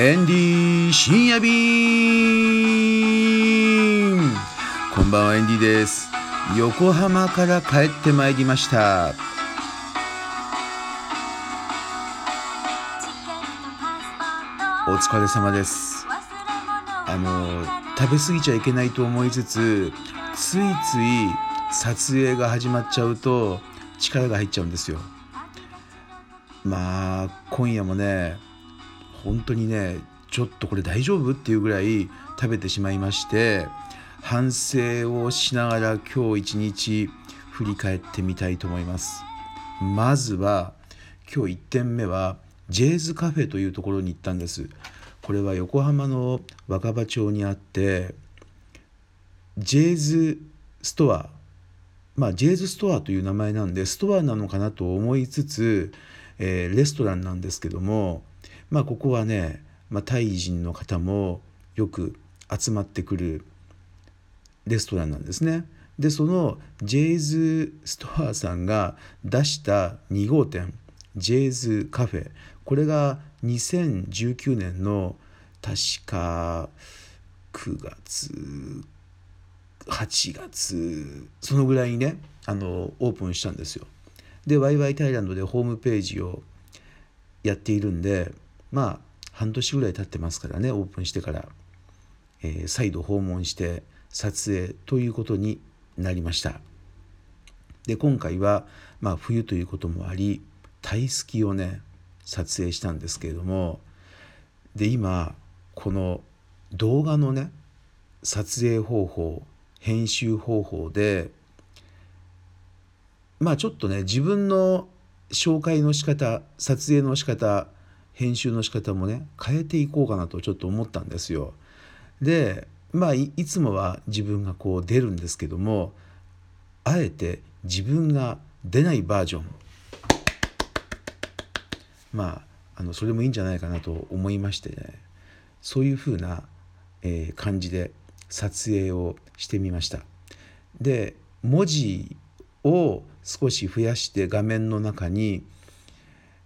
エンディ深夜便こんばんはエンディです。横浜から帰ってまいりました。お疲れ様です。あの食べ過ぎちゃいけないと思いつつついつい撮影が始まっちゃうと力が入っちゃうんですよ。まあ今夜もね本当にねちょっとこれ大丈夫っていうぐらい食べてしまいまして反省をしながら今日一日振り返ってみたいと思います。まずは今日1点目はジェイズカフェというところに行ったんです。これは横浜の若葉町にあってジェイズストアまあジェイズストアという名前なんでストアなのかなと思いつつ、えー、レストランなんですけどもまあここはね、まあ、タイ人の方もよく集まってくるレストランなんですね。でそのジェイズストアさんが出した2号店ジェイズカフェこれが2019年の確か9月8月そのぐらいにねあのオープンしたんですよ。でワイワイタイランドでホームページをやっているんでまあ半年ぐらい経ってますからねオープンしてから、えー、再度訪問して撮影ということになりました。で今回は、まあ、冬ということもありタイスキをね撮影したんですけれどもで今この動画のね撮影方法編集方法でまあちょっとね自分の紹介の仕方撮影の仕方編集の仕方もね変えていこうかなとちょっと思ったんですよ。でまあいつもは自分がこう出るんですけどもあえて自分が出ないバージョンまああのそれもいいんじゃないかなと思いましてねそういうふうな、えー、感じで撮影をしてみました。で文字を少し増やして画面の中に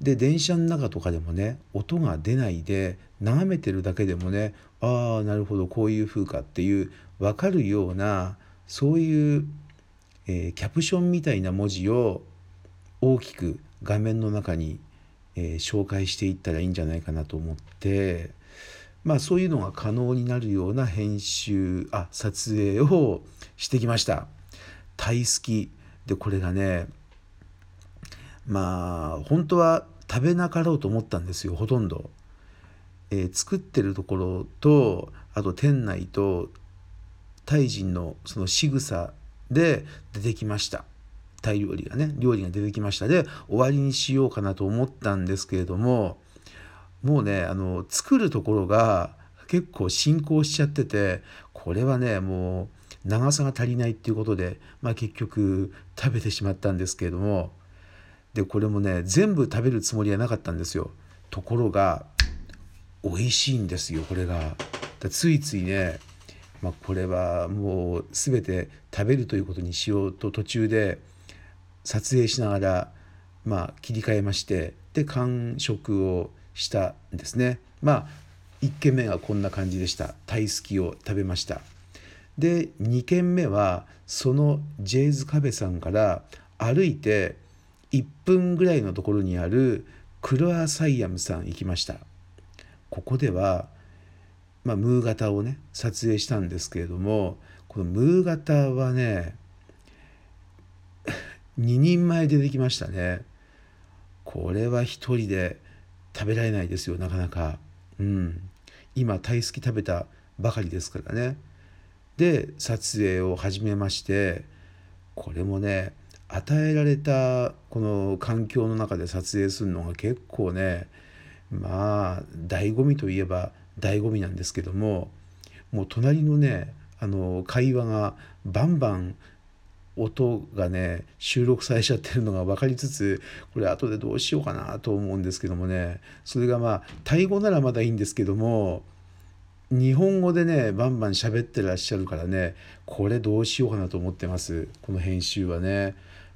で電車の中とかでもね音が出ないで眺めてるだけでもねああなるほどこういう風かっていう分かるようなそういう、えー、キャプションみたいな文字を大きく画面の中に、えー、紹介していったらいいんじゃないかなと思ってまあそういうのが可能になるような編集あ撮影をしてきました。大好きでこれがねまあ本当は食べなかろうと思ったんですよほとんど。えー、作ってるところとあと店内とタイ人のその仕草で出てきましたタイ料理がね料理が出てきましたで終わりにしようかなと思ったんですけれどももうねあの作るところが結構進行しちゃっててこれはねもう長さが足りないっていうことで、まあ、結局食べてしまったんですけれどもでこれもね全部食べるつもりはなかったんですよ。ところが美味しいんですよこれが。ついついね、まあ、これはもう全て食べるということにしようと途中で撮影しながら、まあ、切り替えましてで完食をしたんですね。まあ1軒目がこんな感じでした。タイスキを食べました。で2軒目はそのジェイズカフェさんから歩いて1分ぐらいのところにあるクロアサイアムさん行きました。ここでは、まあ、ムー型をね撮影したんですけれどもこのムー型はね2人前出てきましたね。これは1人で食べられないですよなかなか。うん。今タイ好き食べたばかりですからね。で撮影を始めましてこれもね与えられたこの環境の中で撮影するのが結構ねまあ醍醐味といえば醍醐味なんですけどももう隣のねあの会話がバンバン音がね収録されちゃってるのが分かりつつこれ後でどうしようかなと思うんですけどもねそれがまあタイ語ならまだいいんですけども日本語でねバンバン喋ってらっしゃるからねこれどうしようかなと思ってますこの編集はね。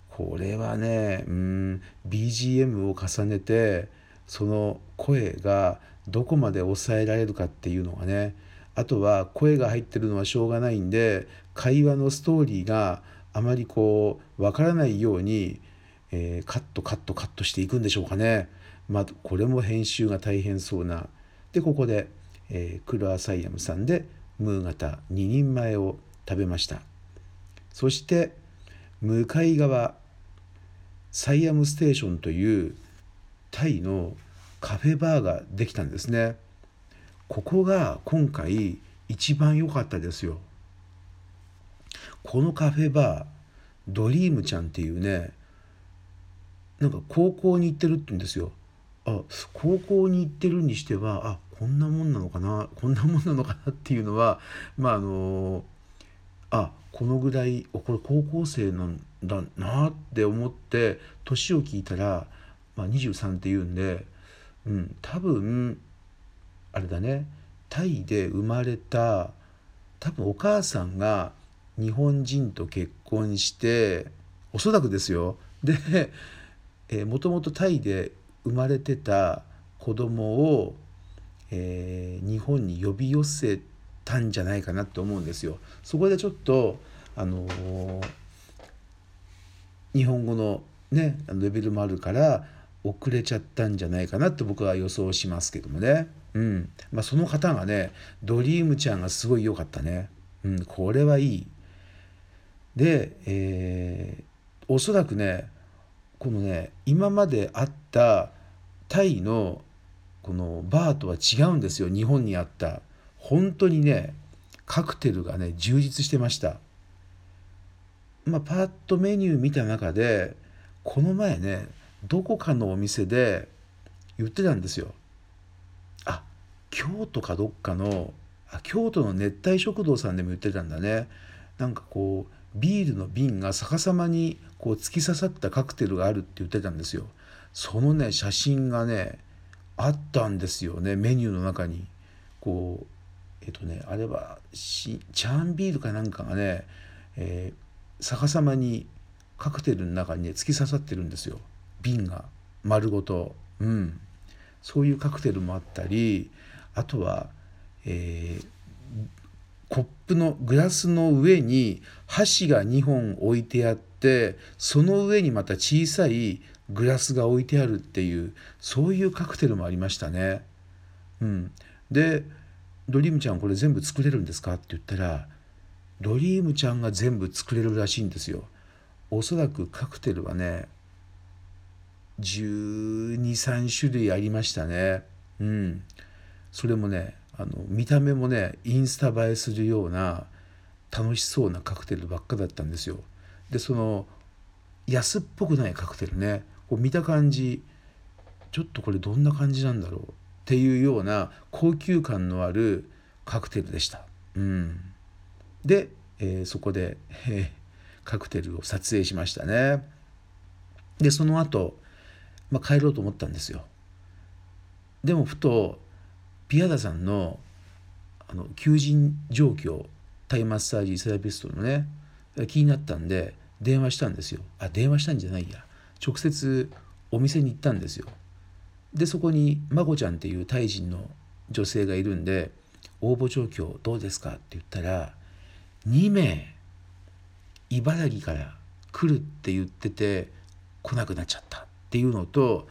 これはねうん BGM を重ねてその声がどこまで抑えられるかっていうのがねあとは声が入ってるのはしょうがないんで会話のストーリーがあまりこうわからないように、えー、カットカットカットしていくんでしょうかね。まあ、これも編集が大変そうな。でここで、えー、クロアサイアムさんでムー型2人前を食べました。そして向かい側サイアムステーションというタイのカフェバーができたんですね。ここが今回一番良かったですよ。このカフェバードリームちゃんっていうねなんか高校に行ってるって言うんですよ。あ高校に行ってるにしてはあこんなもんなのかなこんなもんなのかなっていうのはまああのあこのぐらいこれ高校生なんだなって思って年を聞いたら、まあ、23って言うんで、うん、多分あれだねタイで生まれた多分お母さんが日本人と結婚しておそらくですよ。でもともとタイで生まれてた子供を、えー、日本に呼び寄せたんじゃないかなと思うんですよ。そこでちょっとあのー、日本語のねレベルもあるから遅れちゃったんじゃないかなと僕は予想しますけどもね。うんまあ、その方がねドリームちゃんがすごい良かったね。うん、これはいい。で、えー、おそらくねこのね今まであったタイのこのバーとは違うんですよ。日本にあった。本当にねカクテルがね充実してました。まあパッとメニュー見た中でこの前ねどこかのお店で言ってたんですよ。あ京都かどっかのあ京都の熱帯食堂さんでも言ってたんだね。なんかこうビールの瓶が逆さまにこう突き刺さったカクテルがあるって言ってたんですよ。そのね写真がねあったんですよねメニューの中に。こうえっとねあれはチャーンビールかなんかがね、えー、逆さまにカクテルの中にね突き刺さってるんですよ瓶が丸ごと。うん、そういうカクテルもあったりあとは、えー、コップのグラスの上に箸が2本置いてあってその上にまた小さいグラスが置いてあるっていうそういうカクテルもありましたね。うん、で「ドリームちゃんこれ全部作れるんですか?」って言ったらドリームちゃんが全部作れるらしいんですよ。おそらくカクテルはね1213種類ありましたね。うん、それもねあの見た目もねインスタ映えするような楽しそうなカクテルばっかだったんですよ。でその安っぽくないカクテルねこう見た感じちょっとこれどんな感じなんだろう？っていうような高級感のあるカクテルでした。うん、で、えー、そこで、えー、カクテルを撮影しましたね。でその後、まあ、帰ろうと思ったんですよ。でもふとピアダさんのあの求人状況タイマッサージセラピストのね気になったんで電話したんですよあ電話したんじゃないや直接お店に行ったんですよでそこにまこちゃんっていうタイ人の女性がいるんで応募状況どうですか？って言ったら2名茨城から来るって言ってて来なくなっちゃったっていうのと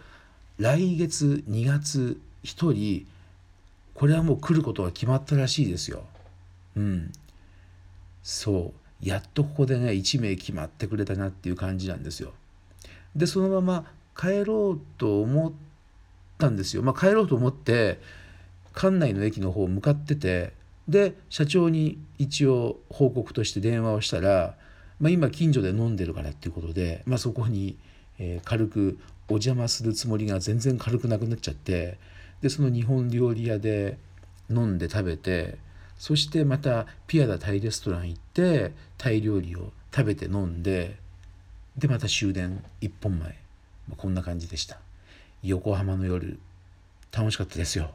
来月2月1人これはもう来ることが決まったらしいですよ。うん。そうやっとここでね1名決まってくれたなっていう感じなんですよ。でそのまま帰ろうと思ったんですよ。まあ、帰ろうと思って館内の駅の方向かっててで社長に一応報告として電話をしたら、まあ、今近所で飲んでるからっていうことで、まあ、そこに、えー、軽くお邪魔するつもりが全然軽くなくなっちゃってでその日本料理屋で飲んで食べてそしてまたピアダタイレストラン行ってタイ料理を食べて飲んででまた終電1本前。こんな感じでした。横浜の夜楽しかったですよ。